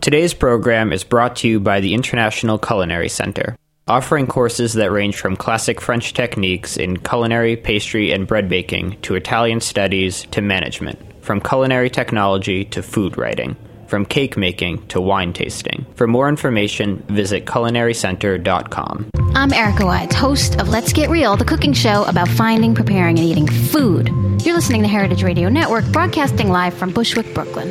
Today's program is brought to you by the International Culinary Center, offering courses that range from classic French techniques in culinary, pastry, and bread baking to Italian studies to management, from culinary technology to food writing, from cake making to wine tasting. For more information, visit culinarycenter.com. I'm Erica Wides, host of Let's Get Real, the cooking show about finding, preparing, and eating food. You're listening to Heritage Radio Network, broadcasting live from Bushwick, Brooklyn.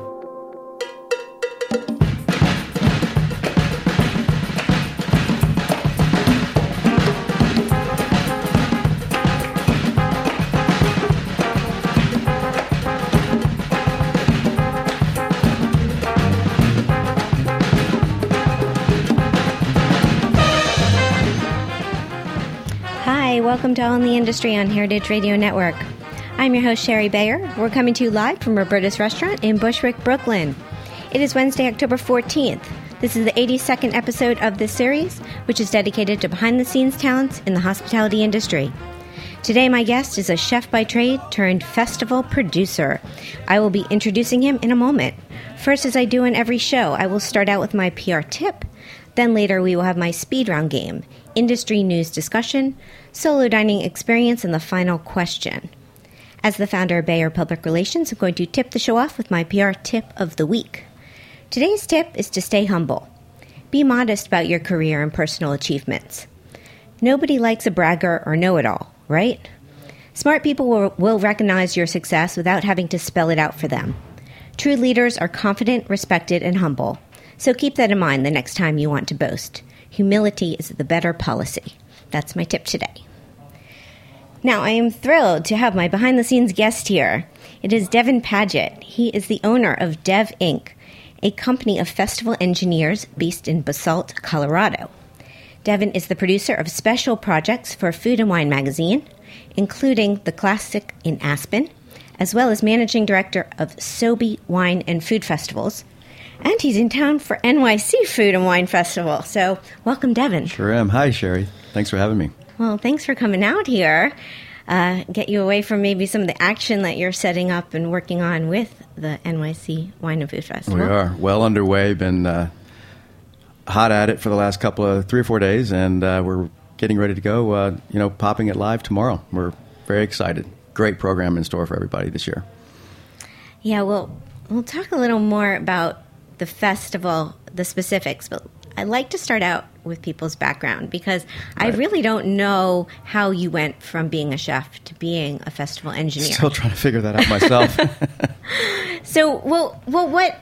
Welcome to All in the Industry on Heritage Radio Network. I'm your host, Shari Bayer. We're coming to you live from Roberta's Restaurant in Bushwick, Brooklyn. It is Wednesday, October 14th. This is the 82nd episode of this series, which is dedicated to behind the scenes talents in the hospitality industry. Today, my guest is a chef by trade turned festival producer. I will be introducing him in a moment. First, as I do in every show, I will start out with my PR tip. Then later, we will have my speed round game, industry news discussion, solo dining experience, and the final question. As the founder of Bayer Public Relations, I'm going to tip the show off with my PR tip of the week. Today's tip is to stay humble. Be modest about your career and personal achievements. Nobody likes a bragger or know it all, right? Smart people will, will recognize your success without having to spell it out for them. True leaders are confident, respected, and humble. So keep that in mind the next time you want to boast. Humility is the better policy. That's my tip today. Now, I am thrilled to have my behind the scenes guest here. It is Devin Padgett. He is the owner of Dev Inc., a company of festival engineers based in Basalt, Colorado. Devin is the producer of special projects for Food and Wine magazine, including The Classic in Aspen, as well as managing director of Sobe Wine and Food Festivals. And he's in town for NYC Food and Wine Festival. So, welcome, Devin. Sure am. Hi, Shari. Thanks for having me. Well, thanks for coming out here. Uh, get you away from maybe some of the action that you're setting up and working on with the NYC Wine and Food Festival. We are well underway. Been uh, hot at it for the last couple of three or four days, and uh, we're getting ready to go. Uh, you know, popping it live tomorrow. We're very excited. Great program in store for everybody this year. Yeah, well, we'll talk a little more about the festival, the specifics, but I'd like to start out with people's background because I really don't know how you went from being a chef to being a festival engineer. Still trying to figure that out myself. So, well, well, what?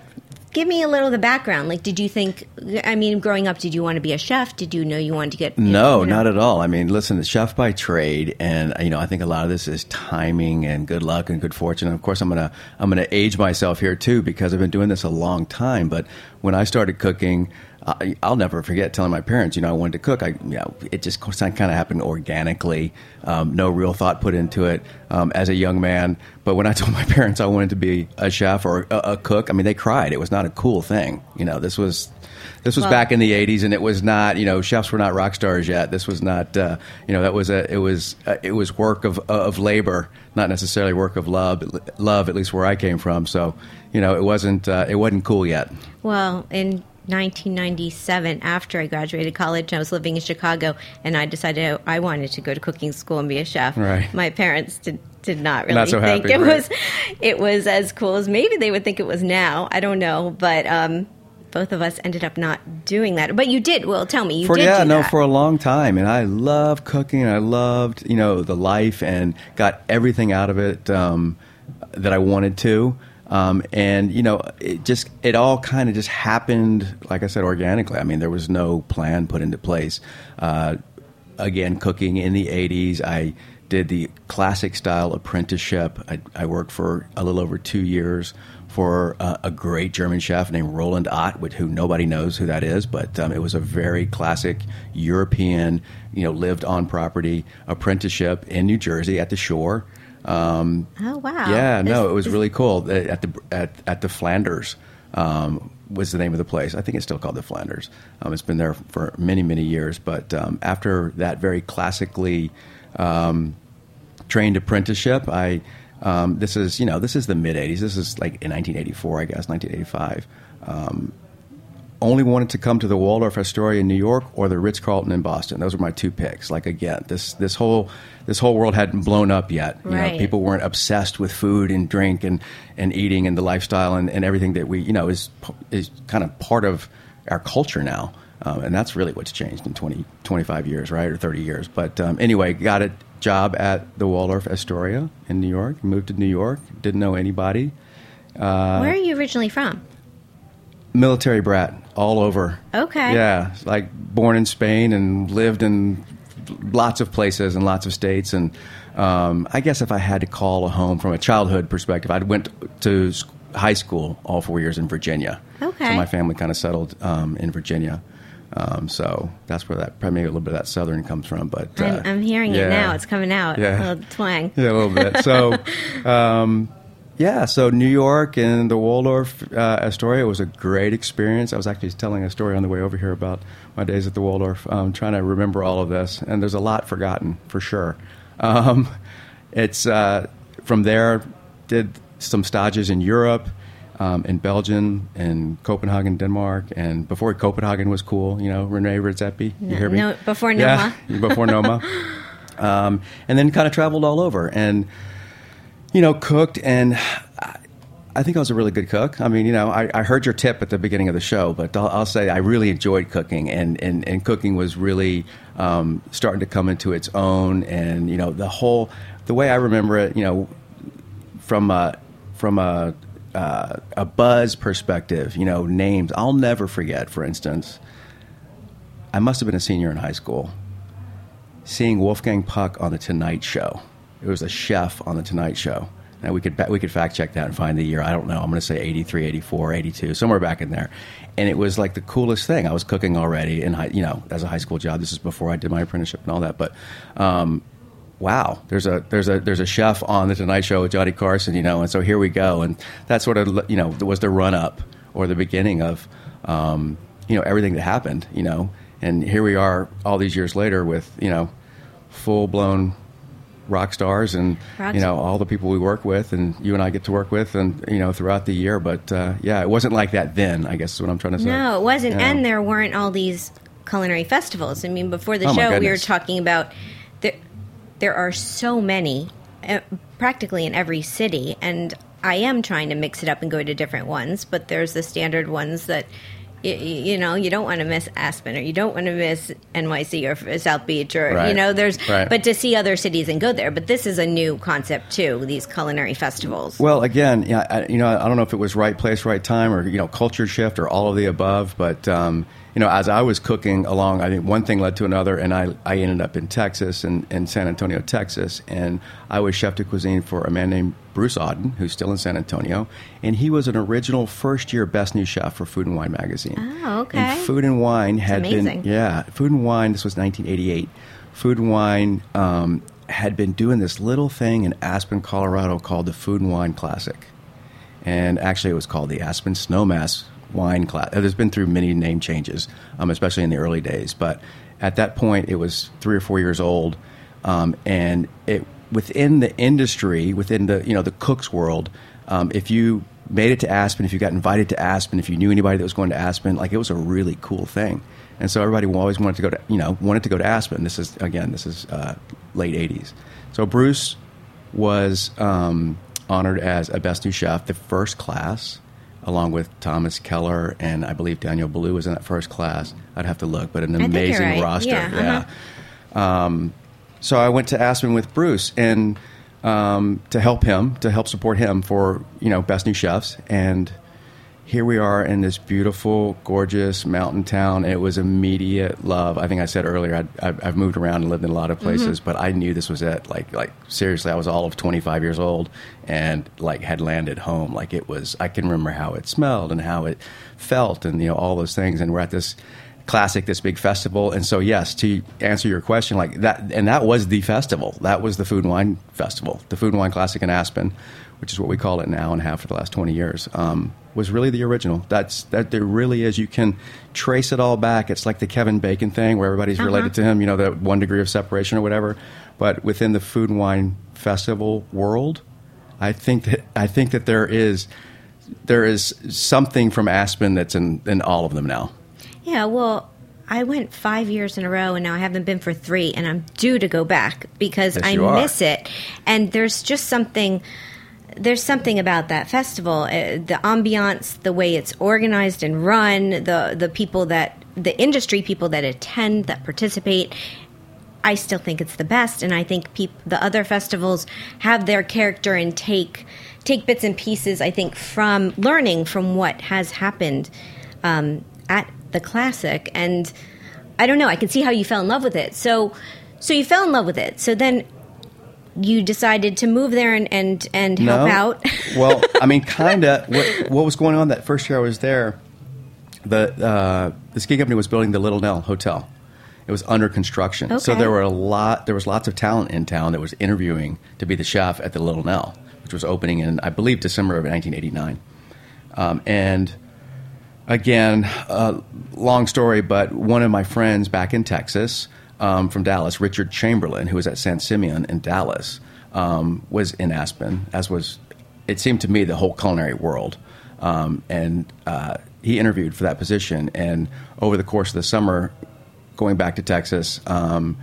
Give me a little of the background. Like, did you think? I mean, growing up, did you want to be a chef? Did you know you wanted to get? No, know- not at all. I mean, listen, chef by trade, and uh, you know, I think a lot of this is timing and good luck and good fortune. And of course, I'm gonna I'm gonna age myself here too because I've been doing this a long time. But when I started cooking, I, I'll never forget telling my parents, you know, I wanted to cook. I, you know, it just kind of happened organically, um, no real thought put into it um, as a young man. But when I told my parents I wanted to be a chef or a, a cook, I mean, they cried. It was not a cool thing. You know, this was this was Well- back in the '80s, and it was not. You know, chefs were not rock stars yet. This was not. Uh, you know, that was a. It was. Uh, it was work of of labor, not necessarily work of love. Love, at least where I came from. So, you know, it wasn't. Uh, it wasn't cool yet. Well, in 1997, after I graduated college, I was living in Chicago, and I decided I wanted to go to cooking school and be a chef. Right. My parents did did not really Not so think happy, it right. was it was as cool as maybe they would think it was now. I don't know, but um, both of us ended up not doing that. But you did. Well, tell me, you for did. yeah, no, that. for a long time, and I loved cooking. and I loved you know the life and got everything out of it um, that I wanted to. Um, and you know, it just it all kind of just happened, like I said, organically. I mean, there was no plan put into place. Uh, again, cooking in the '80s, I did the classic style apprenticeship. I, I worked for a little over two years for uh, a great German chef named Roland Ott, which, who nobody knows who that is, but um, it was a very classic European, you know, lived on property apprenticeship in New Jersey at the shore. Um, Oh wow! yeah, no, Is- it was is- really cool at the at at the Flanders. Um, was the name of the place? I think it's still called the Flanders. Um, it's been there for many many years. But um, after that very classically um, trained apprenticeship, I Um, this is, you know, this is the mid 80s. This is like in 1984, I guess, 1985. Only wanted to come to the Waldorf Astoria in New York or the Ritz Carlton in Boston. Those were my two picks. Like again, this this whole this whole world hadn't blown up yet. You Right. know, people weren't obsessed with food and drink and, and eating and the lifestyle and, and everything that we you know is is kind of part of our culture now. Um, and that's really what's changed in 20, 25 years, right, or 30 years. But um, anyway, got a job at the Waldorf Astoria in New York. Moved to New York. Didn't know anybody. Uh, Where are you originally from? military brat all over. Okay. Yeah, like born in Spain and lived in lots of places and lots of states. And um, I guess if I had to call a home from a childhood perspective, I went to high school all four years in Virginia. Okay. So my family kind of settled um, in Virginia. Um, so that's where that probably a little bit of that southern comes from. But uh, I'm, I'm hearing yeah. it now. It's coming out. Yeah. A little twang. Yeah, a little bit. So, um, yeah, so New York and the Waldorf uh, Astoria was a great experience. I was actually telling a story on the way over here about my days at the Waldorf, um, trying to remember all of this, and there's a lot forgotten for sure. Um, it's uh, from there did some stages in Europe. Um, in Belgium in Copenhagen, Denmark, and before Copenhagen was cool, you know, Rene Redzepi. You hear me? no- before Noma. Yeah, before Noma. um, and then kind of traveled all over and you know cooked and I, think I was a really good cook. I mean, you know, I, I heard your tip at the beginning of the show, but I'll, I'll say I really enjoyed cooking, and, and, and cooking was really um, starting to come into its own. And you know, the whole the way I remember it, you know, from a from a uh, a buzz perspective, you know, names I'll never forget. For instance, I must have been a senior in high school, seeing Wolfgang Puck on the Tonight Show. It was a chef on the Tonight Show. Now we could we could fact check that and find the year. I don't know. I'm going to say 83, 84, 82, somewhere back in there. And it was like the coolest thing. I was cooking already high, you know, as a high school job. This is before I did my apprenticeship and all that. But um, wow, there's a there's a there's a chef on the Tonight Show with Johnny Carson, you know, and so here we go, and that sort of you know was the run up or the beginning of um, you know everything that happened, you know, and here we are all these years later with you know full blown rock stars and Rock you know all the people we work with and you and I get to work with and you know throughout the year but uh, yeah it wasn't like that then I guess is what I'm trying to say No, it wasn't. Yeah. And there weren't all these culinary festivals. I mean, before the Oh, show, we were talking about there. There are so many, uh, practically in every city, and I am trying to mix it up and go to different ones. But there's the standard ones that. Y- y- You know, you don't want to miss Aspen, or you don't want to miss NYC or South Beach, or you know, there's. Right. But to see other cities and go there, but this is a new concept too. These culinary festivals. Well, again, yeah, I, you know, I don't know if it was right place, right time, or you know, culture shift, or all of the above. But um, you know, as I was cooking along, I think one thing led to another, and I, I ended up in Texas and in San Antonio, Texas, and I was chef de cuisine for a man named Bruce Auden, who's still in San Antonio, and he was an original first year best new chef for Food and Wine magazine. Oh, okay. And Food and Wine had been yeah, Food and Wine. This was 1988. Food and Wine um, had been doing this little thing in Aspen, Colorado, called the Food and Wine Classic, and actually it was called the Aspen Snowmass Wine Classic. There's been through many name changes, um, especially in the early days, but at that point it was three or four years old, um, and it within the industry, within the you know the cooks world, um, if you made it to Aspen, if you got invited to Aspen, if you knew anybody that was going to Aspen, like it was a really cool thing. And so everybody always wanted to go to, you know, wanted to go to Aspen. This is again, this is uh, late '80s. So Bruce was um, honored as a best new chef, the first class, along with Thomas Keller and I believe Daniel Boulud was in that first class. I'd have to look, but an amazing right. roster. Yeah, uh-huh. Um, so I went to Aspen with Bruce and um, to help him, to help support him for you know best new chefs. And here we are in this beautiful, gorgeous mountain town. It was immediate love. I think I said earlier I'd, I've, I've moved around and lived in a lot of places, but I knew this was it. Like, like seriously, I was all of 25 years old and like had landed home. Like it was. I can remember how it smelled and how it felt, and you know all those things. And we're at this classic, this big festival. And so, yes, to answer your question, like that, and that was the festival. That was the Food and Wine Festival, the Food and Wine Classic in Aspen, which is what we call it now and have for the last 20 years, um, was really the original. That's, that there really is. You can trace it all back. It's like the Kevin Bacon thing where everybody's uh-huh. related to him, you know, the one degree of separation or whatever. But within the Food and Wine Festival world, I think that I think that there is there is something from Aspen that's in, in all of them now. Yeah, well, I went five years in a row, and now I haven't been for three, and I'm due to go back because Yes, I miss it. And there's just something. There's something about that festival, uh, the ambiance, the way it's organized and run, the the people that the industry people that attend, that participate. I still think it's the best, and I think peop- the other festivals have their character and take take bits and pieces. I think from learning from what has happened um, at the classic, and I don't know. I can see how you fell in love with it. So, so you fell in love with it. So then you decided to move there and and, and help No. out. well, I mean, kind of. What, what was going on that first year I was there? The uh, the ski company was building the Little Nell Hotel. It was under construction, so there were a lot. There was lots of talent in town that was interviewing to be the chef at the Little Nell, which was opening in, I believe, December of 1989. Um, and again, uh, long story, but one of my friends back in Texas um, from Dallas, Richard Chamberlain, who was at San Simeon in Dallas, um, was in Aspen, as was, it seemed to me, the whole culinary world. Um, and uh, he interviewed for that position. And over the course of the summer, going back to Texas, um,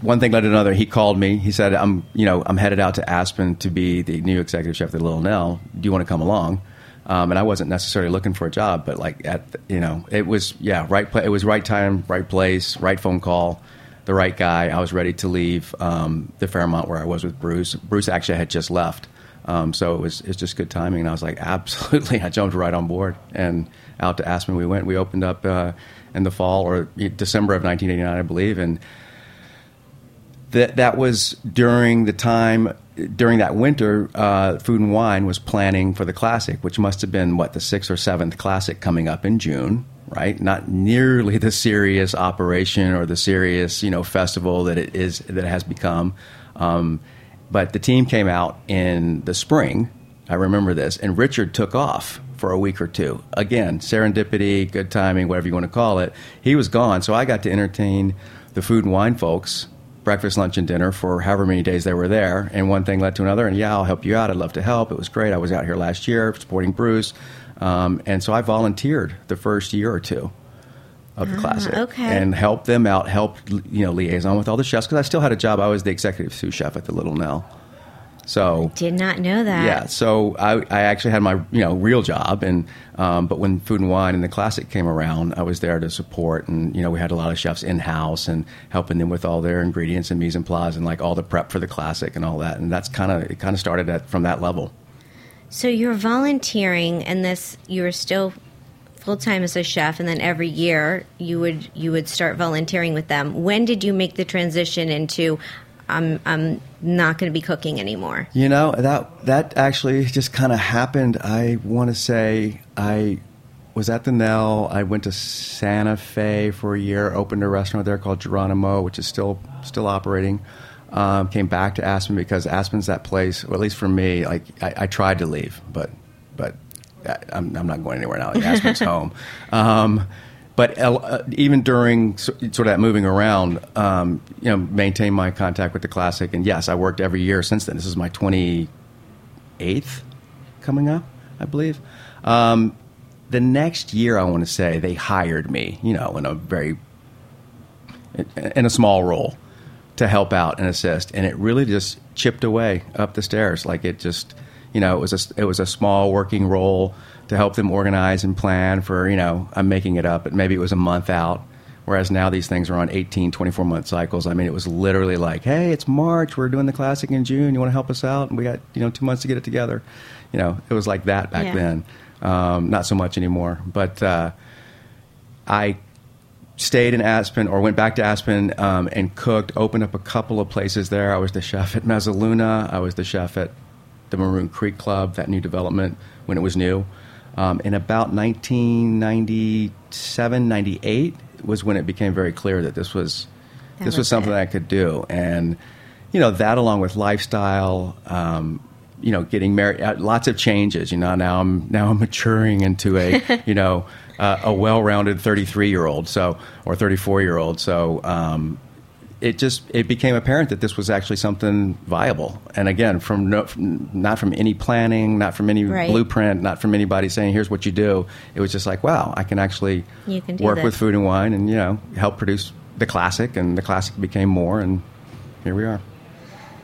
one thing led to another. He called me. He said, "I'm, you know, I'm headed out to Aspen to be the new executive chef at the Little Nell. Do you want to come along?" Um, and I wasn't necessarily looking for a job, but like at, you know, it was yeah, right. Pla- it was right time, right place, right phone call, the right guy. I was ready to leave um, the Fairmont where I was with Bruce. Bruce actually had just left, um, so it was it's just good timing. And I was like, absolutely, I jumped right on board and out to Aspen we went. We opened up uh, in the fall or December of 1989, I believe, and that that was during the time during that winter. Uh, Food and Wine was planning for the classic, which must have been what the sixth or seventh classic coming up in June. Right, not nearly the serious operation or the serious you know festival that it is that it has become. Um, but the team came out in the spring. I remember this, and Richard took off for a week or two. Again, serendipity, good timing, whatever you want to call it. He was gone, so I got to entertain the food and wine folks breakfast, lunch, and dinner for however many days they were there. And one thing led to another. And yeah, I'll help you out. I'd love to help. It was great. I was out here last year supporting Bruce. Um, and so I volunteered the first year or two of the classic okay. and helped them out, helped you know liaison with all the chefs because I still had a job. I was the executive sous chef at the Little Nell. So Did not know that. yeah, so I, I actually had my you know real job, and um, but when Food and Wine and the Classic came around, I was there to support, and you know we had a lot of chefs in house and helping them with all their ingredients and mise en place and like all the prep for the Classic and all that, and that's kind of it kind of started at, from that level. So you're volunteering, and this you were still full time as a chef, and then every year you would you would start volunteering with them. When did you make the transition into I'm I'm not going to be cooking anymore? You know that that actually just kind of happened. I want to say I was at the Nell. I went to Santa Fe for a year. Opened a restaurant there called Geronimo, which is still still operating. Um, came back to Aspen because Aspen's that place. Or at least for me, like I, I tried to leave, but but I, I'm, I'm not going anywhere now. Like, Aspen's home. Um, but uh, even during sort of that moving around, um, you know, maintain my contact with the classic. And yes, I worked every year since then. This is my 28th coming up, I believe. Um, the next year, I want to say they hired me, you know, in a very in a small role to help out and assist, and it really just chipped away up the stairs. Like it just, you know, it was a it was a small working role to help them organize and plan for, you know, I'm making it up, but maybe it was a month out. Whereas now these things are on 18, 24 month cycles. I mean, it was literally like, hey, it's March. We're doing the classic in June. You want to help us out? And we got, you know, two months to get it together. You know, it was like that back Yeah. then. Um, not so much anymore. But uh, I stayed in Aspen or went back to Aspen um, and cooked, opened up a couple of places there. I was the chef at Mezzaluna. I was the chef at the Maroon Creek Club, that new development when it was new. Um, in about 1997, 98 was when it became very clear that this was That this was was something. I could do. And, you know, that along with lifestyle, um, you know, getting married, uh, lots of changes. You know, now I'm now I'm maturing into a, you know, uh, a well-rounded 33 year old, so or 34 year old. So, um, it just it became apparent that this was actually something viable. And again, from, no, from not from any planning, not from any Right. blueprint, not from anybody saying here's what you do. It was just like, wow, I can actually can work this. with food and wine, and you know, help produce the classic, and the classic became more, and here we are.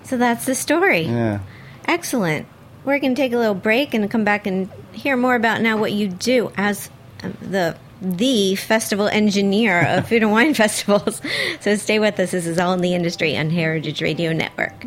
So that's the story. Yeah. Excellent. We're going to take a little break and come back and hear more about now what you do as um, the the festival engineer of food and wine festivals. So stay with us. This is all in the industry on Heritage Radio Network.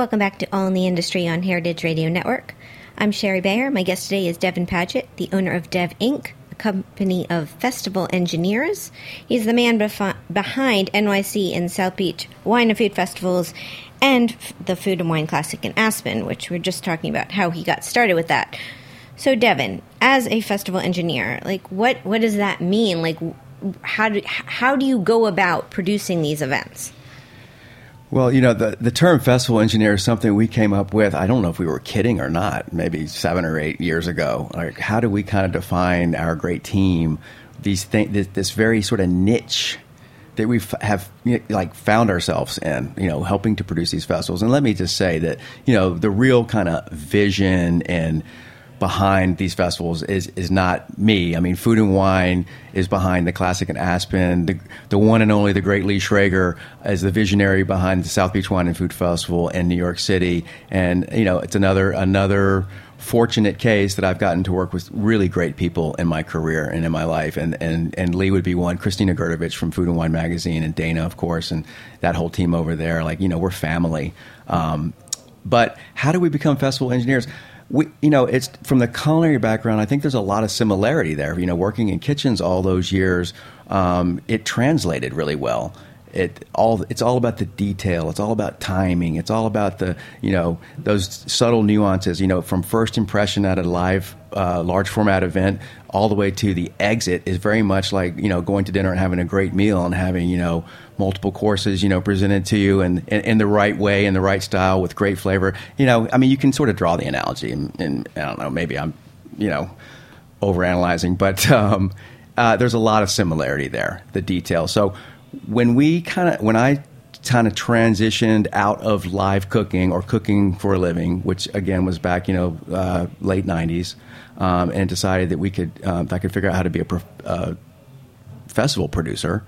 Welcome back to All in the Industry on Heritage Radio Network. I'm Shari Bayer. My guest today is Devin Padgett, the owner of Dev Inc., a company of festival engineers. He's the man befi- behind NYC and South Beach Wine and Food Festivals and the Food and Wine Classic in Aspen, which we are just talking about how he got started with that. So, Devin, as a festival engineer, like what what does that mean? Like, how do how do you go about producing these events? Well, you know, the, the term festival engineer is something we came up with. I don't know if we were kidding or not, maybe seven or eight years ago. Like, how do we kind of define our great team, these thing, this, this very sort of niche that we have you know, like found ourselves in, you know, helping to produce these festivals. And let me just say that, you know, the real kind of vision and behind these festivals is is not me. I mean, Food and Wine is behind the Classic and Aspen. The, the one and only the great Lee Schrager is the visionary behind the South Beach Wine and Food Festival in New York City. And you know, it's another another fortunate case that I've gotten to work with really great people in my career and in my life. And and and Lee would be one. Christina Grdovic from Food and Wine magazine, and Dana, of course, and that whole team over there. Like you know, we're family. Um, but how do we become festival engineers? We, you know, it's from the culinary background. I think there's a lot of similarity there. You know, working in kitchens all those years, um, it translated really well. It all it's all about the detail. It's all about timing. It's all about the you know those subtle nuances. You know, from first impression at a live uh, large format event all the way to the exit is very much like you know going to dinner and having a great meal and having you know multiple courses you know presented to you and in, the right way in the right style with great flavor. You know, I mean, you can sort of draw the analogy, and, and I don't know, maybe I'm you know overanalyzing, but um, uh, there's a lot of similarity there. The detail. So when we kind of when I kind of transitioned out of live cooking or cooking for a living, which again was back you know uh, late '90s, um, and decided that we could um, if I could figure out how to be a prof- uh, festival producer.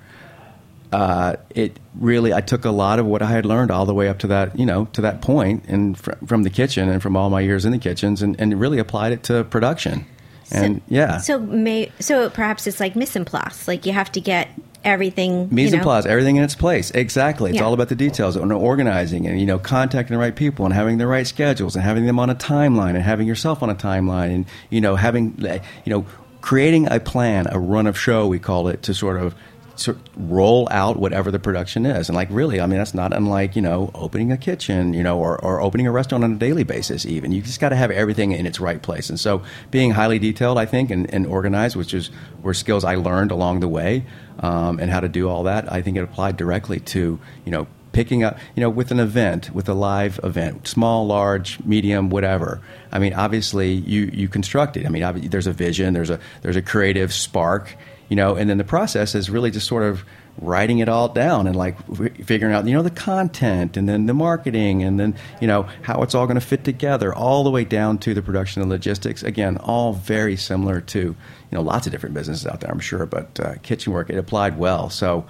Uh, it really, I took a lot of what I had learned all the way up to that, you know, to that point, and fr- from the kitchen and from all my years in the kitchens, and, and really applied it to production. And so, yeah, So may so perhaps it's like mise en place. Like you have to get everything. Mise you en know, place, everything in its place. Exactly. It's Yeah. all about the details and organizing and, you know, contacting the right people and having the right schedules and having them on a timeline and having yourself on a timeline and, you know, having, you know, creating a plan, a run of show, we call it, to sort of sort roll out whatever the production is. And like really, I mean, that's not unlike, you know, opening a kitchen, you know, or, or opening a restaurant on a daily basis even. You just got to have everything in its right place. And so being highly detailed, I think, and, and organized, which is were skills I learned along the way, um, and how to do all that, I think it applied directly to, you know, picking up, you know, with an event, with a live event, small, large, medium, whatever. I mean, obviously, you you construct it. I mean, there's a vision, there's a there's a creative spark, you know, and then the process is really just sort of writing it all down and like figuring out you know the content and then the marketing and then you know how it's all going to fit together all the way down to the production and logistics. Again all very similar to you know lots of different businesses out there i'm sure but uh, kitchen work it applied well. So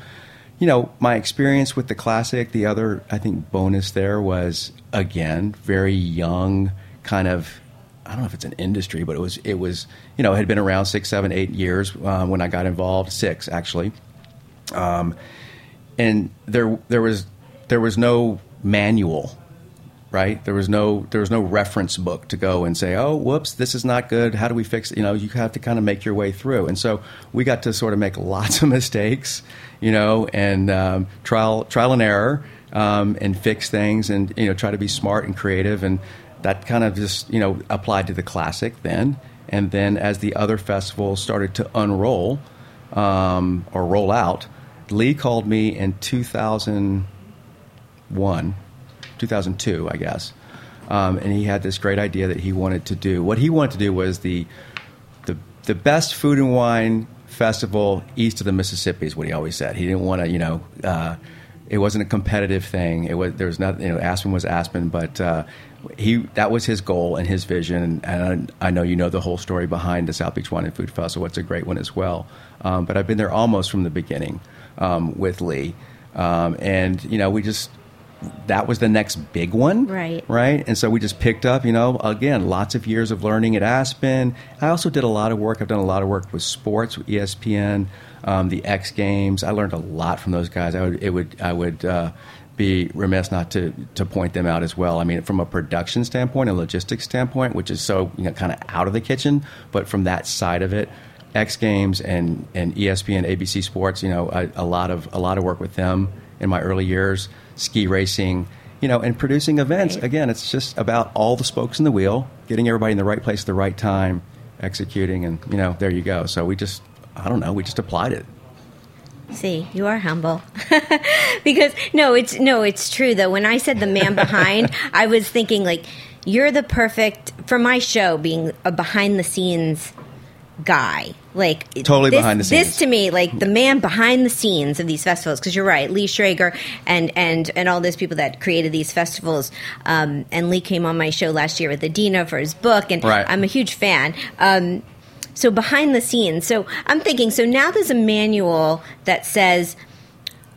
you know my experience with the classic the other i think bonus there was again very young kind of I don't know if it's an industry, but it was it was you know it had been around six, seven, eight years um, when I got involved. Six actually, um, and there there was there was no manual, right? There was no there was no reference book to go and say, oh, whoops, this is not good. How do we fix it? You know, you have to kind of make your way through. And so we got to sort of make lots of mistakes, you know, and um, trial trial and error, um, and fix things, and you know, try to be smart and creative, and that kind of just you know applied to the classic then. And then as the other festivals started to unroll um, or roll out, Lee called me in 2001, 2002, I guess, um, and he had this great idea that he wanted to do. What he wanted to do was the the the best food and wine festival east of the Mississippi is what he always said. He didn't want to, you know. Uh, it wasn't a competitive thing. It was there was nothing. You know, Aspen was Aspen, but uh, he that was his goal and his vision. And I, I, know you know the whole story behind the South Beach Wine and Food Festival. It's a great one as well. Um, but I've been there almost from the beginning um, with Lee, um, and you know we just that was the next big one, right? Right, and so we just picked up. You know, again, lots of years of learning at Aspen. I also did a lot of work. I've done a lot of work with sports, with ESPN, um, the X Games. I learned a lot from those guys. I would, it would, I would. Uh, be remiss not to, to point them out as well. I mean, from a production standpoint, a logistics standpoint, which is so you know, kind of out of the kitchen, but from that side of it, X Games and, and ESPN, ABC Sports, you know, a, a, lot of a lot of work with them in my early years. Ski racing, you know, and producing events. Right. Again, it's just about all the spokes in the wheel, getting everybody in the right place at the right time, executing, and you know, there you go. So we just, I don't know, we just applied it. See, you are humble. because no, it's no, it's true though. When I said the man behind, I was thinking like you're the perfect for my show being a behind the scenes guy. Like totally this, behind the scenes. This to me, like the man behind the scenes of these festivals. Because you're right, Lee Schrager and and and all those people that created these festivals. Um, and Lee came on my show last year with Adeena for his book, and right. I'm a huge fan. Um, so behind the scenes. So I'm thinking. So now there's a manual that says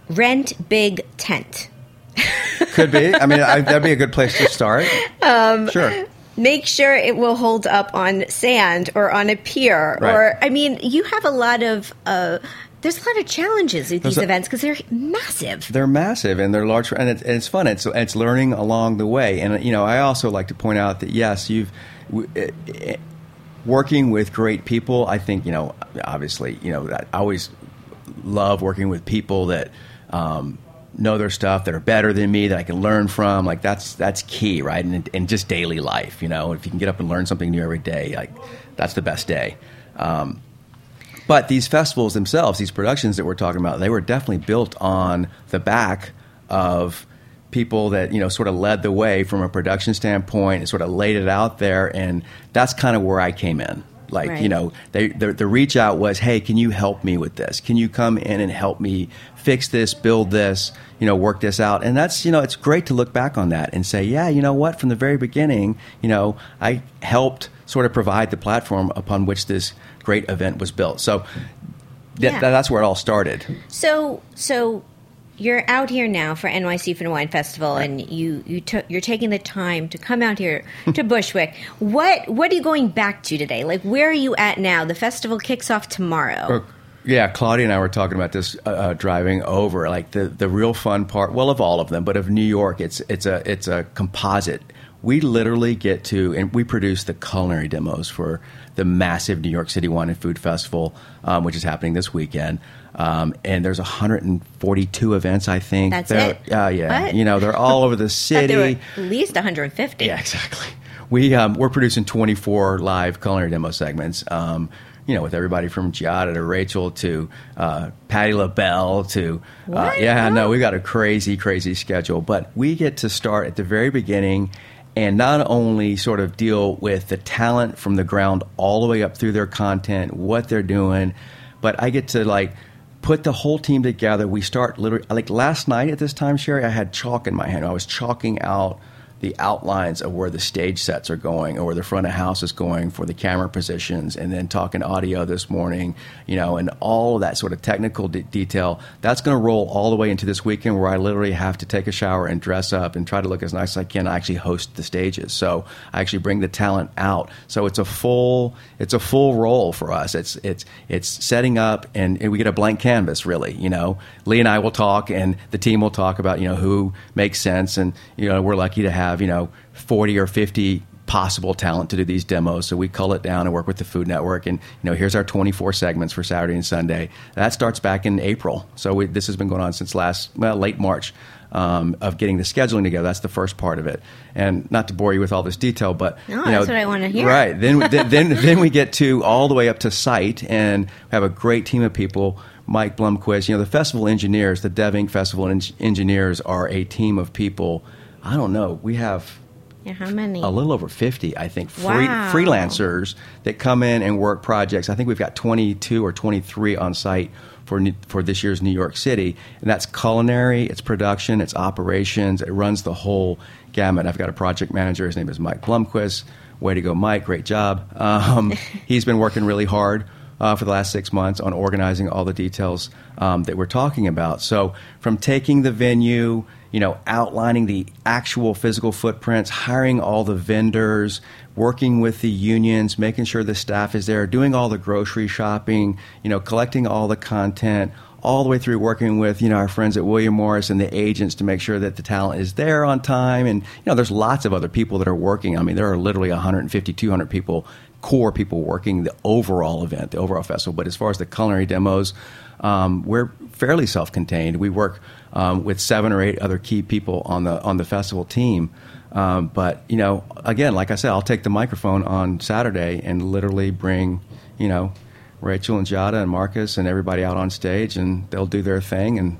rent big tent. Could be. I mean, I, that'd be a good place to start. Um, sure make sure it will hold up on sand or on a pier right. or i mean you have a lot of uh, there's a lot of challenges with these a, events because they're massive. They're massive and they're large, and it's, and it's fun. It's it's learning along the way. And you know, I also like to point out that yes, you've working with great people. I think you know, obviously, you know, I always love working with people that. Um, know their stuff that are better than me that I can learn from. Like that's that's key, right? And, and just daily life, you know, if you can get up and learn something new every day, like that's the best day. Um, but these festivals themselves, these productions that we're talking about, they were definitely built on the back of people that you know sort of led the way from a production standpoint and sort of laid it out there, and that's kind of where I came in. Like right. you know, they, the, the reach out was, hey, can you help me with this? Can you come in and help me fix this, build this, you know, work this out? And that's you know, it's great to look back on that and say, yeah, you know what, from the very beginning, you know, I helped sort of provide the platform upon which this great event was built. So yeah. that's where it all started. So so you're out here now for NYC Food and Wine Festival, and you you took you're taking the time to come out here to Bushwick. what what are you going back to today? Like, where are you at now? The festival kicks off tomorrow. Uh, yeah, Claudia and I were talking about this uh, uh, driving over. Like the the real fun part, well, of all of them, but of New York, it's it's a it's a composite. We literally get to, and we produce the culinary demos for the massive New York City Wine and Food Festival, um, which is happening this weekend. Um, and there's 142 events, I think. That's they're, it. Uh, yeah, what? you know they're all over the city. at least 150. Yeah, exactly. We um, we're producing 24 live culinary demo segments. Um, you know, with everybody from Giada to Rachel to uh, Patti LaBelle to uh, yeah, no, we got a crazy, crazy schedule. But we get to start at the very beginning and not only sort of deal with the talent from the ground all the way up through their content, what they're doing, but I get to like put the whole team together. We start literally like last night at this time, Shari. I had chalk in my hand. I was chalking out the outlines of where the stage sets are going or where the front of house is going for the camera positions and then talking audio this morning you know and all of that sort of technical de- detail that's going to roll all the way into this weekend where i literally have to take a shower and dress up and try to look as nice as i can I actually host the stages. So i actually bring the talent out. So it's a full it's a full role for us. It's it's it's setting up and, and we get a blank canvas really you know. Lee and i will talk and the team will talk about you know who makes sense and you know we're lucky to have have, you know, 40 or 50 possible talent to do these demos. So we cull it down and work with the Food Network. And, you know, here's our 24 segments for Saturday and Sunday. That starts back in April. So we, this has been going on since last, well, late March. Um, of getting the scheduling together. That's the first part of it, and not to bore you with all this detail, but no, you know, that's what I want to hear. Right? Then, then, then, then we get to all the way up to site, and have a great team of people. Mike Blumquist, you know, the festival engineers, the Dev Inc. Festival engineers are a team of people I don't know. We have yeah, how many? A little over 50, I think, free, wow. freelancers that come in and work projects. I think we've got 22 or 23 on site for for this year's New York City, and that's culinary, it's production, it's operations, it runs the whole gamut. I've got a project manager. His name is Mike Blumquist. Way to go, Mike! Great job. Um, he's been working really hard. Uh, for the last six months on organizing all the details um, that we're talking about. So, from taking the venue, you know, outlining the actual physical footprints, hiring all the vendors, working with the unions, making sure the staff is there, doing all the grocery shopping, you know, collecting all the content, all the way through working with you know our friends at William Morris and the agents to make sure that the talent is there on time. And you know there's lots of other people that are working. I mean there are literally 150 200 people core people working the overall event the overall festival. But as far as the culinary demos um, we're fairly self-contained. We work um, with seven or eight other key people on the on the festival team. Um, but you know, again, like I said, I'll take the microphone on Saturday and literally bring you know Rachel and Giada and Marcus and everybody out on stage, and they'll do their thing, and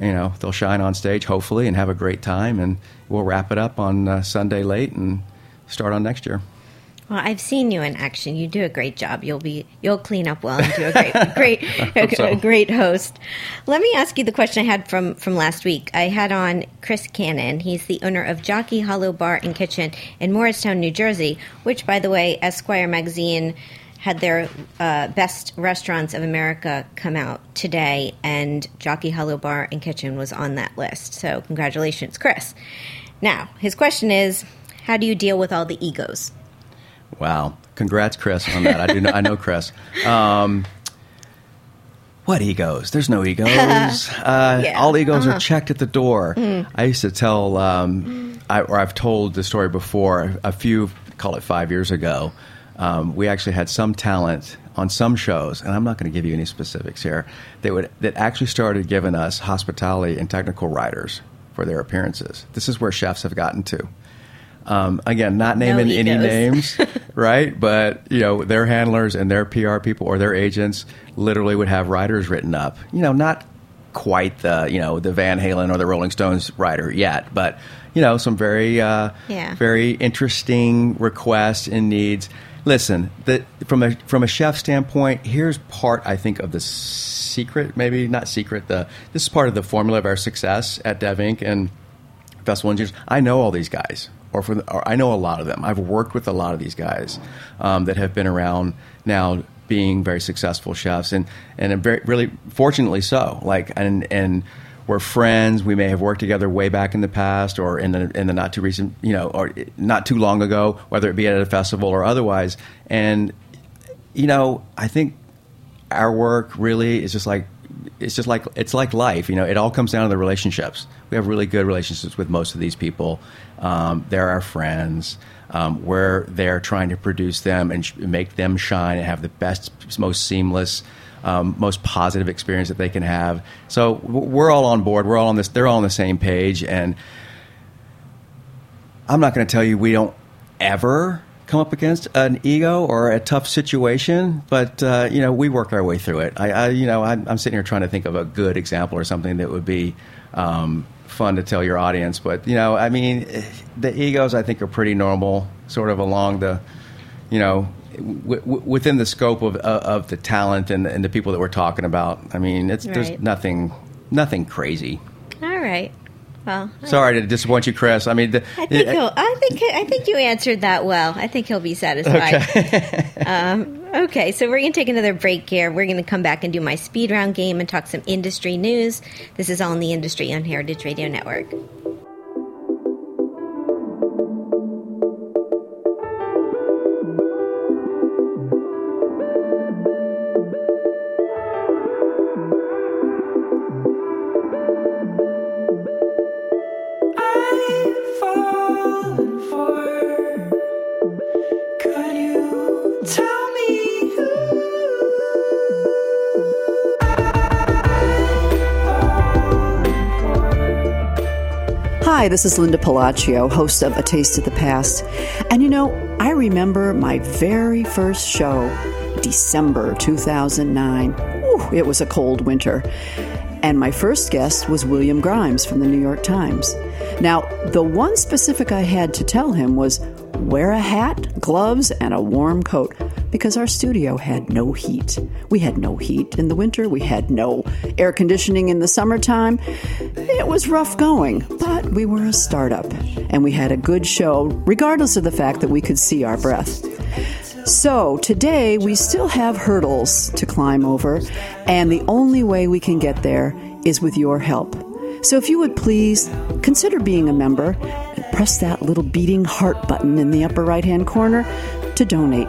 you know they'll shine on stage hopefully and have a great time, and we'll wrap it up on uh, Sunday late and start on next year. Well, I've seen you in action. You do a great job. You'll be you'll clean up well and do a great great a, so. a, great host. Let me ask you the question I had from from last week. I had on Chris Cannon. He's the owner of Jockey Hollow Bar and Kitchen in Morristown, New Jersey, which by the way, Esquire magazine had their uh, best restaurants of America come out today, and Jockey Hollow Bar and Kitchen was on that list. So, congratulations, Chris. Now, his question is how do you deal with all the egos? Wow. Congrats, Chris, on that. I do know, I know Chris. Um, what egos? There's no egos. Uh, yeah. All egos uh-huh. are checked at the door. Mm. I used to tell, um, I, or I've told the story before, a few, call it five years ago. Um, we actually had some talent on some shows, and I'm not going to give you any specifics here, that, would, that actually started giving us hospitality and technical writers for their appearances. This is where chefs have gotten to. Um, again, not naming no any names, right? But you know, their handlers and their PR people or their agents literally would have writers written up. You know, not quite the you know the Van Halen or the Rolling Stones writer yet, but you know, some very uh, yeah. very interesting requests and needs. Listen, the, from a from a chef standpoint, here's part I think of the secret, maybe not secret. The this is part of the formula of our success at Dev Inc. and Festival Engineers. I know all these guys or for the, or I know a lot of them. I've worked with a lot of these guys um, that have been around now, being very successful chefs, and and very really fortunately so. Like and and we're friends. We may have worked together way back in the past, or in the in the not too recent, you know, or not too long ago, whether it be at a festival or otherwise. And you know, I think our work really is just like it's just like it's like life. You know, it all comes down to the relationships. We have really good relationships with most of these people. Um, they're our friends. Um, we're there trying to produce them and sh- make them shine and have the best, most seamless, um, most positive experience that they can have. So we're all on board. We're all on this. They're all on the same page. And I'm not going to tell you we don't ever come up against an ego or a tough situation, but uh, you know we work our way through it. I, I you know, I'm, I'm, sitting here trying to think of a good example or something that would be um, fun to tell your audience. But you know, I mean, the egos I think are pretty normal, sort of along the, you know, w- w- within the scope of uh, of the talent and, and the people that we're talking about. I mean, it's Right. there's nothing nothing crazy. All right. Well, Sorry to disappoint you, Chris. I mean, the, I think he'll, I think I think you answered that well. I think he'll be satisfied. um, okay, so we're going to take another break here. We're going to come back and do my speed round game and talk some industry news. This is all in the industry on Heritage Radio Network. Hi, this is Linda Pelaccio, host of A Taste of the Past. And you know, I remember my very first show, December 2009. Ooh, it was a cold winter. And my first guest was William Grimes from the New York Times. Now, the one specific I had to tell him was wear a hat, gloves, and a warm coat because our studio had no heat. We had no heat in the winter, we had no air conditioning in the summertime. It was rough going, but we were a startup and we had a good show, regardless of the fact that we could see our breath. So today we still have hurdles to climb over, and the only way we can get there is with your help. So if you would please consider being a member and press that little beating heart button in the upper right hand corner to donate.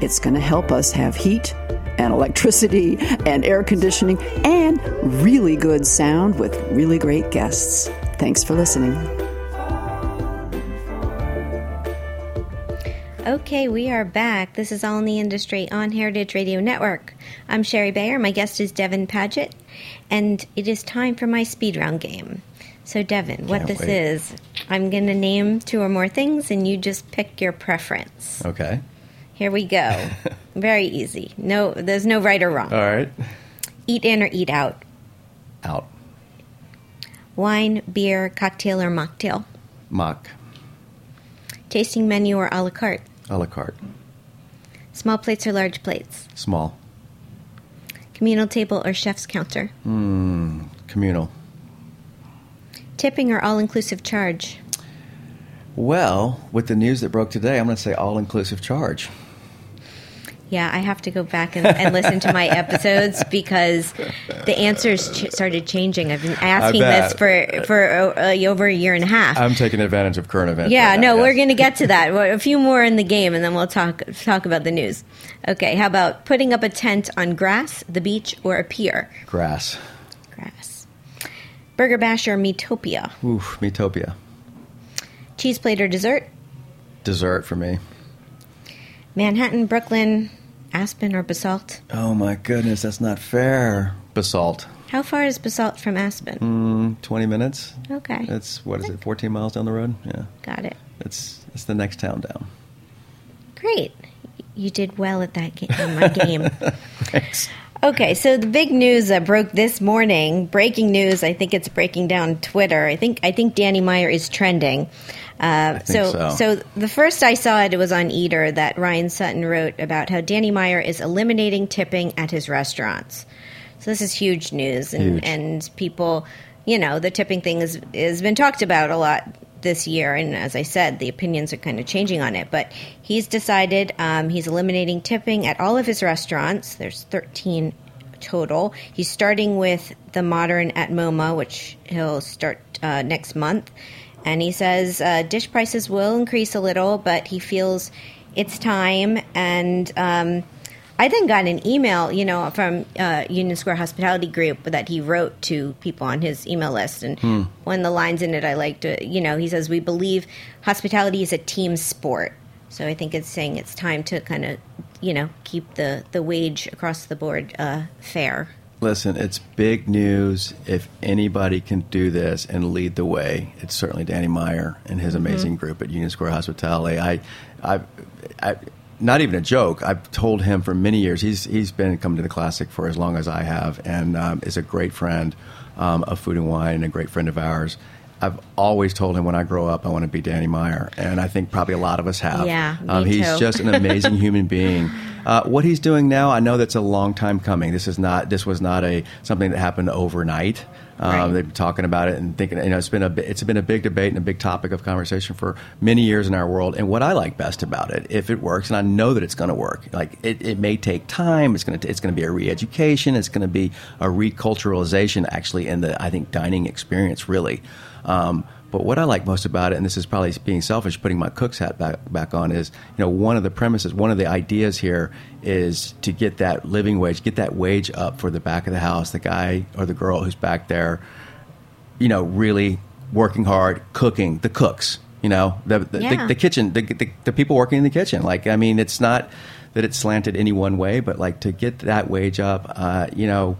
It's going to help us have heat and electricity and air conditioning and really good sound with really great guests. Thanks for listening. Okay, we are back. This is All in the Industry on Heritage Radio Network. I'm Shari Bayer. My guest is Devin Padgett, and it is time for my speed round game. So, Devin, what Can't this wait. is, I'm going to name two or more things, and you just pick your preference. okay. Here we go. Very easy. No, there's no right or wrong. All right. Eat in or eat out. Out. Wine, beer, cocktail, or mocktail. Mock. Tasting menu or a la carte. A la carte. Small plates or large plates. Small. Communal table or chef's counter. Hmm, communal. Tipping or all inclusive charge. Well, with the news that broke today, I'm going to say all inclusive charge. Yeah, I have to go back and, and listen to my episodes because the answers ch- started changing. I've been asking this for for uh, over a year and a half. I'm taking advantage of current events. yeah, right now, no, we're yes. going to get to that. A few more in the game, and then we'll talk talk about the news. Okay, how about putting up a tent on grass, the beach, or a pier? Grass. Grass. Burger Bash or Meatopia? Oof, Meatopia. Cheese plate or dessert? Dessert for me. Manhattan, Brooklyn, Aspen, or Basalt? Oh my goodness, that's not fair. Basalt. How far is Basalt from Aspen? Mm, 20 minutes. Okay, It's, what is it, 14 miles down the road? Yeah. got it. It's, it's the next town down. Great. You did well at that game, on my game. Thanks. Okay, so the big news that broke this morning, breaking news. I think it's breaking down Twitter. I think I think Danny Meyer is trending. Uh, think so. the first I saw it, it was on Eater that Ryan Sutton wrote about how Danny Meyer is eliminating tipping at his restaurants. So this is huge news, and Huge. and people, you know, the tipping thing is has been talked about a lot this year, and as I said, the opinions are kind of changing on it. But he's decided um, he's eliminating tipping at all of his restaurants. There's 13 total. He's starting with the Modern at MoMA, which he'll start uh, next month. And he says uh, dish prices will increase a little, but he feels it's time. And um, I then got an email, you know, from uh, Union Square Hospitality Group that he wrote to people on his email list. And one of the lines in it I liked, uh, you know, he says, We believe hospitality is a team sport. So I think it's saying it's time to kind of, you know, keep the, the wage across the board uh, fair. Listen, it's big news. If anybody can do this and lead the way, it's certainly Danny Meyer and his amazing group at Union Square Hospitality. I, I, I, not even a joke. I've told him for many years. He's he's been coming to the classic for as long as I have, and um, is a great friend um, of Food and Wine and a great friend of ours. I've always told him when I grow up I want to be Danny Meyer, and I think probably a lot of us have. Yeah, me um, he's too. just an amazing human being. Uh, what he's doing now, I know that's a long time coming. This is not. This was not a something that happened overnight. Um, Right. They've been talking about it and thinking. You know, it's been a it's been a big debate and a big topic of conversation for many years in our world. And what I like best about it, if it works, and I know that it's going to work, like it, it may take time. It's going to it's going to be a re-education. It's going to be a reculturalization, actually, in the I think dining experience, really. Um, but what I like most about it, and this is probably being selfish, putting my cook's hat back, back on, is you know one of the premises, one of the ideas here is to get that living wage, get that wage up for the back of the house, the guy or the girl who's back there, you know, really working hard, cooking, the cooks, you know, the the, Yeah. the, the kitchen, the, the the people working in the kitchen. Like, I mean, it's not that it's slanted any one way, but like to get that wage up, uh, you know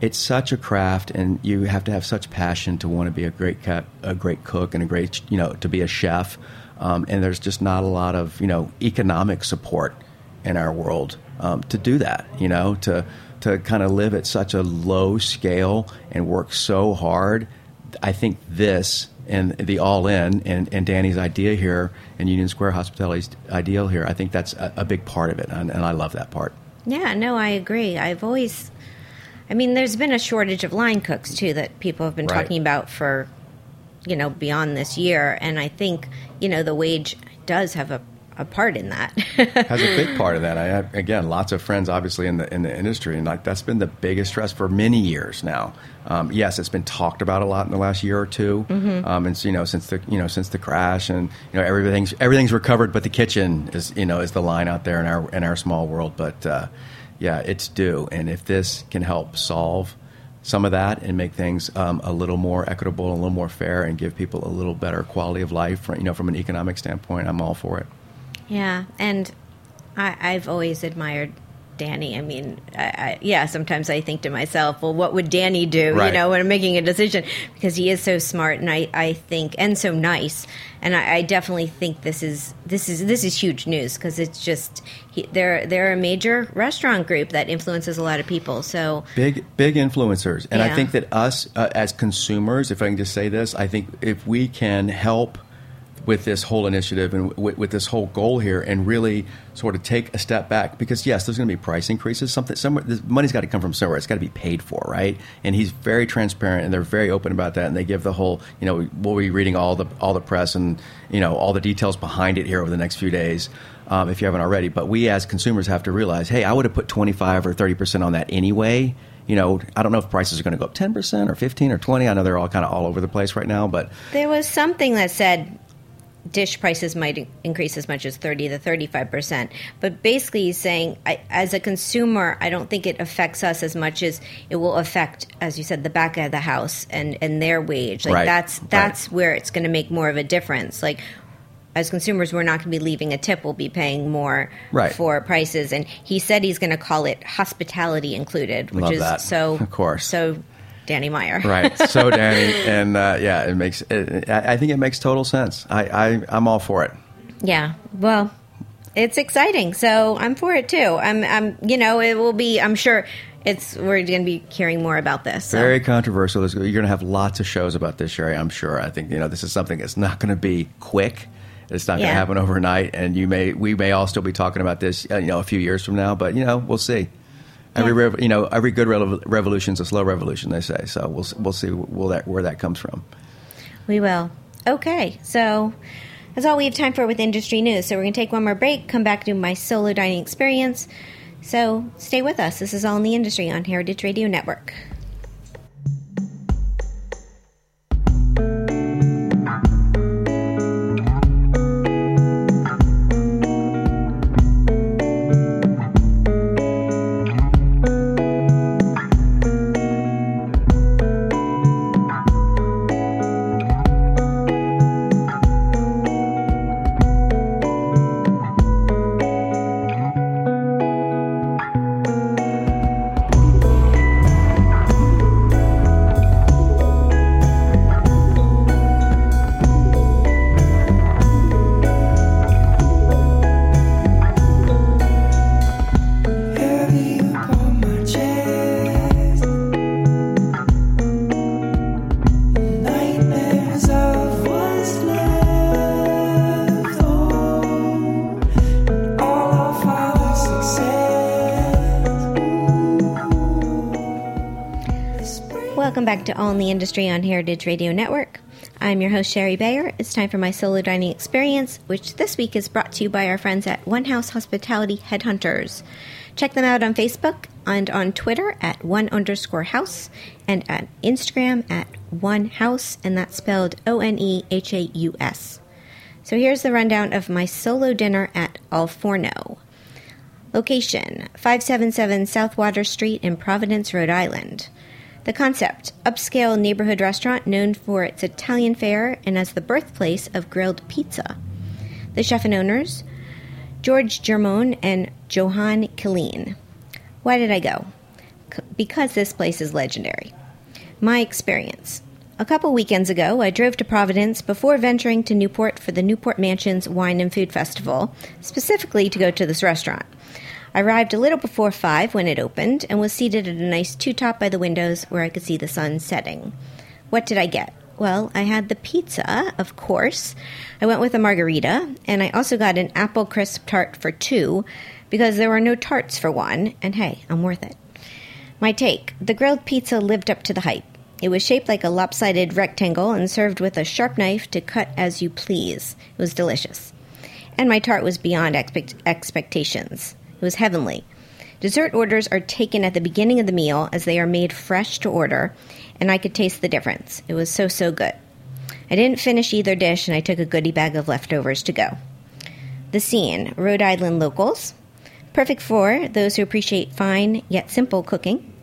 it's such a craft, and you have to have such passion to want to be a great cat, a great cook, and a great you know to be a chef. Um, and there's just not a lot of you know economic support in our world um, to do that. You know to to kind of live at such a low scale and work so hard. I think this and the all in and, and Danny's idea here and Union Square Hospitality's ideal here. I think that's a, a big part of it, and, and I love that part. Yeah, no, I agree. I've always, I mean, there's been a shortage of line cooks too that people have been Right. talking about for, you know, beyond this year. And I think, you know, the wage does have a, a part in that. has a big part of that. I have again lots of friends, obviously in the in the industry, and like that's been the biggest stress for many years now. Um, yes, it's been talked about a lot in the last year or 2 um, and you know since the you know since the crash, and you know everything's everything's recovered, but the kitchen is you know is the line out there in our in our small world. But uh, yeah, it's due, and if this can help solve some of that and make things um, a little more equitable, a little more fair, and give people a little better quality of life, you know, from an economic standpoint, I'm all for it. Yeah, and I, I've always admired Danny. I mean, I, I, yeah, sometimes I think to myself, well, what would Danny do, you know, when I'm making a decision? Because he is so smart, and I, I think, and so nice, and I, I definitely think this is this is this is huge news because it's just he, they're they're a major restaurant group that influences a lot of people. So big big influencers and i think that us uh, as consumers if i can just say this i think if we can help with this whole initiative and with, with this whole goal here and really sort of take a step back because yes there's going to be price increases. Something somewhere the money's got to come from somewhere. It's got to be paid for right? And he's very transparent and they're very open about that and they give the whole you know we'll be reading all the all the press and you know all the details behind it here over the next few days um, if you haven't already. But we as consumers have to realize hey i would have put 25 or 30% on that anyway. You know, I don't know if prices are going to go up 10% or 15 or 20. I know they're all kind of all over the place right now, but there was something that said dish prices might increase as much as 30 to 35 percent but basically he's saying I, as a consumer i don't think it affects us as much as it will affect as you said the back of the house and and their wage like Right, that's right. that's where it's going to make more of a difference like as consumers we're not going to be leaving a tip we'll be paying more Right. for prices and he said he's going to call it hospitality included which Love is that. so Of course. so danny meyer right. So, Danny, and uh, yeah, it makes, it, I think it makes total sense. I, I, I'm all for it. Yeah. Well, it's exciting. So I'm for it too. I'm, I'm, you know, it will be, I'm sure it's, we're going to be hearing more about this. So. Very controversial. You're going to have lots of shows about this, Shari, I'm sure. I think, you know, this is something that's not going to be quick. It's not going to happen overnight, and you may we may all still be talking about this, uh, you know, a few years from now. But you know, we'll see. Every Yeah. rev, you know, every good rev- revolution is a slow revolution, they say. So we'll we'll see will that, where that comes from. We will. Okay. So that's all we have time for with industry news. So we're going to take one more break, come back to my solo dining experience. So stay with us. This is All in the Industry on Heritage Radio Network. Welcome back to All in the Industry on Heritage Radio Network. I'm your host, Shari Bayer. It's time for my solo dining experience, which this week is brought to you by our friends at One House Hospitality Headhunters. Check them out on Facebook and on Twitter at one underscore house and at Instagram at one house, and that's spelled O N E H A U S. So here's the rundown of my solo dinner at Al Forno. Location 577 South Water Street in Providence, Rhode Island. The concept upscale neighborhood restaurant known for its Italian fare and as the birthplace of grilled pizza. The chef and owners George Germon and Johanne Killeen. Why did I go? C- because this place is legendary. My experience. A couple weekends ago, I drove to Providence before venturing to Newport for the Newport Mansions Wine and Food Festival, specifically to go to this restaurant. I arrived a little before five when it opened and was seated at a nice two top by the windows where I could see the sun setting. What did I get? Well, I had the pizza, of course. I went with a margarita, and I also got an apple crisp tart for two because there were no tarts for one, and hey, I'm worth it. My take the grilled pizza lived up to the hype. It was shaped like a lopsided rectangle and served with a sharp knife to cut as you please. It was delicious. And my tart was beyond expect- expectations. It was heavenly. Dessert orders are taken at the beginning of the meal as they are made fresh to order, and I could taste the difference. It was so, so good. I didn't finish either dish, and I took a goodie bag of leftovers to go. The scene Rhode Island locals. Perfect for those who appreciate fine yet simple cooking.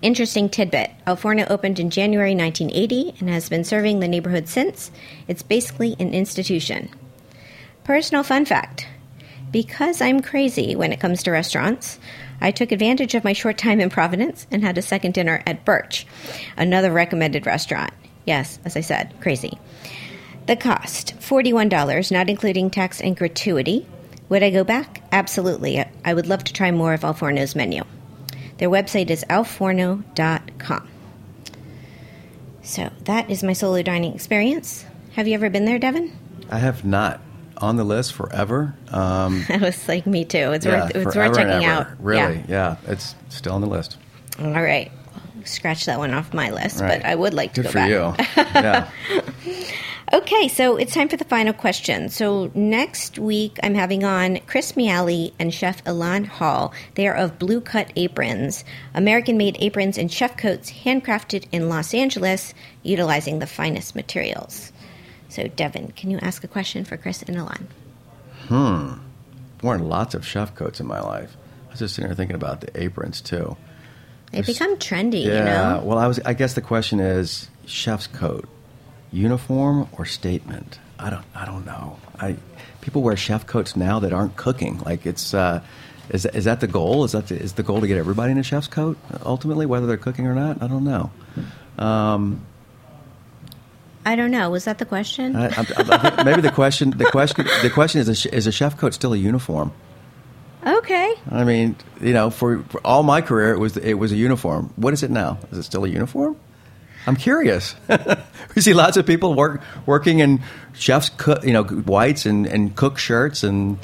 Interesting tidbit Al Forno opened in January 1980 and has been serving the neighborhood since. It's basically an institution. Personal fun fact because I'm crazy when it comes to restaurants, I took advantage of my short time in Providence and had a second dinner at Birch, another recommended restaurant. Yes, as I said, crazy. The cost $41, not including tax and gratuity. Would I go back? Absolutely. I would love to try more of Al Forno's menu. Their website is alforno.com. So that is my solo dining experience. Have you ever been there, Devin? I have not on the list forever. Um, That was like me too. It's yeah, worth it's worth checking out. Really? Yeah. it's still on the list. All right. Scratch that one off my list, Right. but I would like to Good go for back. you. yeah. Okay, so it's time for the final question. So next week, I'm having on Chris Miali and Chef Elan Hall. They are of Blue Cut Aprons, American-made aprons and chef coats handcrafted in Los Angeles, utilizing the finest materials. So, Devin, can you ask a question for Chris and Elan? Worn lots of chef coats in my life. I was just sitting there thinking about the aprons too. They've become trendy, Yeah. you know. Well, I was. I guess the question is chef's coat, uniform or statement. I don't. I don't know. I people wear chef coats now that aren't cooking. Like it's. Uh, is is that the goal? Is that the, is the goal to get everybody in a chef's coat ultimately, whether they're cooking or not? I don't know. I don't know. Was that the question? I, I, I maybe the question. The question. The question is: a Is a chef coat still a uniform? okay. I mean, you know, for, for all my career, it was it was a uniform. What is it now? Is it still a uniform? I'm curious. we see lots of people work working in chefs, cook, you know, whites and, and cook shirts, and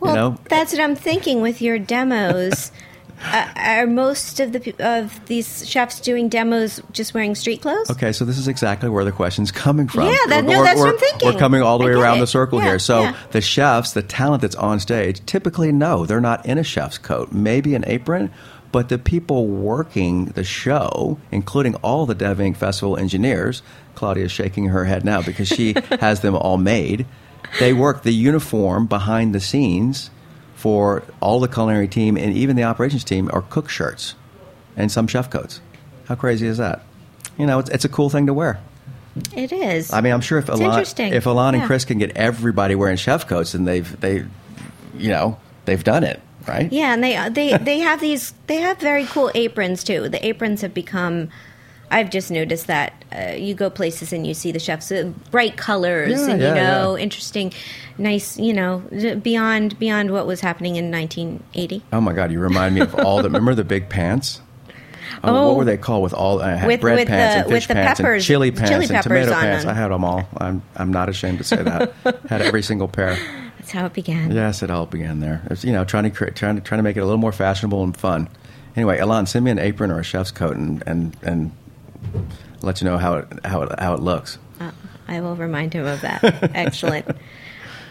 Well, you know, that's what I'm thinking with your demos. uh, are most of the of these chefs doing demos just wearing street clothes? Okay, so this is exactly where the question's coming from. Yeah, that- We're- no, we're- that's what we're- I'm thinking. We're coming all the way around it. the circle Yeah, here. So yeah. the chefs, the talent that's on stage, typically no, they're not in a chef's coat. Maybe an apron, but the people working the show, including all the Dev Inc. Festival engineers, Claudia's shaking her head now because she has them all made. They work the uniform behind the scenes for all the culinary team and even the operations team are cook shirts and some chef coats. How crazy is that? You know, it's, it's a cool thing to wear. It is. I mean, I'm sure if It's Alon, if Alon and Chris can get everybody wearing chef coats, then they've they, you know, they've done it, right? yeah, and they they they have these they have very cool aprons too. The aprons have become. I've just noticed that uh, you go places and you see the chefs uh, bright colors Yeah, and yeah, you know yeah. interesting, nice you know beyond beyond what was happening in 1980. Oh my God, you remind me of all the. remember the big pants? Oh, Oh. what were they called? With all I had With- bread with pants the- and fish with the pants peppers- and chili pants chili and tomato pants. them. I had them all. I'm I'm not ashamed to say that. had every single pair. That's how it began. Yes, it all began there. It's, you know, trying to create, trying to trying to make it a little more fashionable and fun. Anyway, Alon, send me an apron or a chef's coat, and and and let you know how it how it how it looks. Uh, I will remind him of that. Excellent.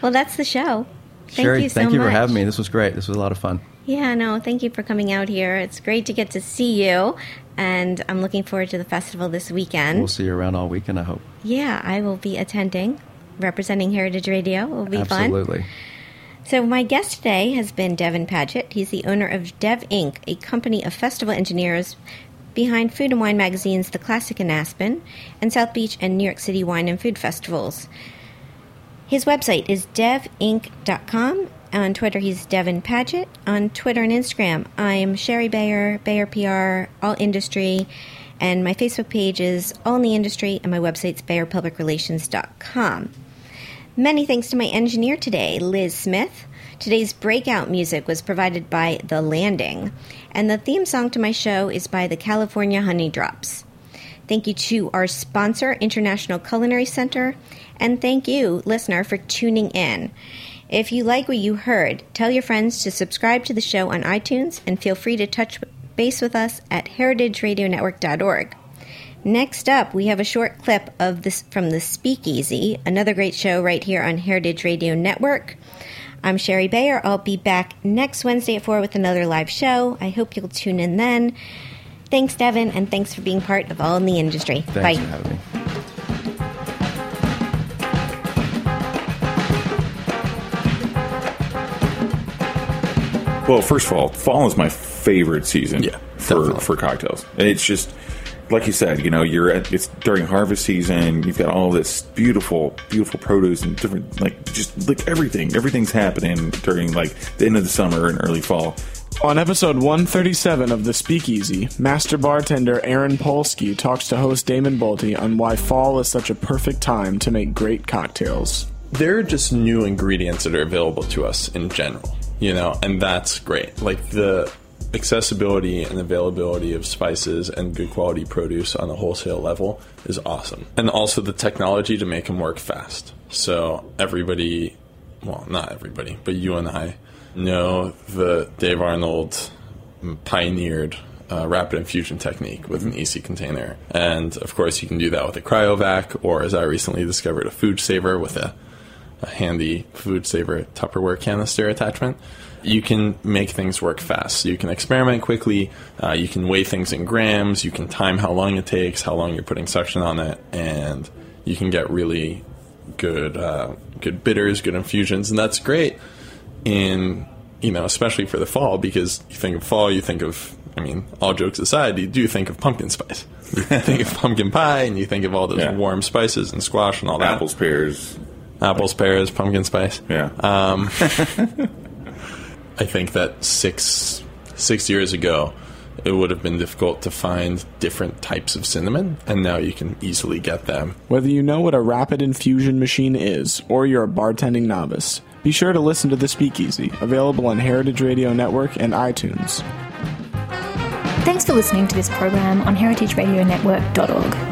Well, that's the show. Thank you so much. thank you much. for having me. This was great. This was a lot of fun. Yeah, no, thank you for coming out here. It's great to get to see you, and I'm looking forward to the festival this weekend. We'll see you around all weekend. I hope. Yeah, I will be attending, representing Heritage Radio. It will be fun. Absolutely. So, my guest today has been Devin Padgett. He's the owner of Dev Inc., a company of festival engineers behind Food and Wine magazines The Classic in Aspen and South Beach and New York City Wine and Food Festivals. His website is devinc.com. On Twitter, he's Devin Padgett. On Twitter and Instagram, I'm Shari Bayer, Bayer PR, All Industry, and my Facebook page is All in the Industry, and my website's BayerPublicRelations.com. Many thanks to my engineer today, Liz Smith. Today's breakout music was provided by The Landing, and the theme song to my show is by the California Honeydrops. Thank you to our sponsor, International Culinary Center, and thank you, listener, for tuning in. If you like what you heard, tell your friends to subscribe to the show on iTunes and feel free to touch base with us at heritageradionetwork.org. Next up, we have a short clip of this from the Speakeasy, another great show right here on Heritage Radio Network. I'm Shari Bayer. I'll be back next Wednesday at 4 with another live show. I hope you'll tune in then. Thanks, Devin, and thanks for being part of All in the Industry. Thanks Bye. for having me. Well, first of all, fall is my favorite season Yeah, for definitely. for cocktails, it's just like you said. You know, you're at it's during harvest season. You've got all this beautiful, beautiful produce and different like just like everything. Everything's happening during like the end of the summer and early fall. On episode 137 of The Speakeasy, master bartender Aaron Polsky talks to host Damon Boelte on why fall is such a perfect time to make great cocktails. there are just new ingredients that are available to us in general, you know, and that's great. Like the accessibility and availability of spices and good quality produce on a wholesale level is awesome. And also the technology to make them work fast. So everybody, well, not everybody, but you and I know the Dave Arnold pioneered uh, rapid infusion technique with an iSi container. And of course, you can do that with a cryovac, or as I recently discovered, a food saver with a, a handy food saver Tupperware canister attachment. You can make things work fast. You can experiment quickly. Uh, you can weigh things in grams. You can time how long it takes, how long you're putting suction on it, and you can get really good, uh, good bitters, good infusions, and that's great in you know especially for the fall because you think of fall you think of i mean all jokes aside you do think of pumpkin spice you think of pumpkin pie and you think of all those Yeah. warm spices and squash and all that Apples, pears, apples pears pumpkin spice yeah. um, i think that six six years ago it would have been difficult to find different types of cinnamon and now you can easily get them Whether you know what a rapid infusion machine is or you're a bartending novice, be sure to listen to The Speakeasy, available on Heritage Radio Network and iTunes. Thanks for listening to this program on heritageradionetwork.org.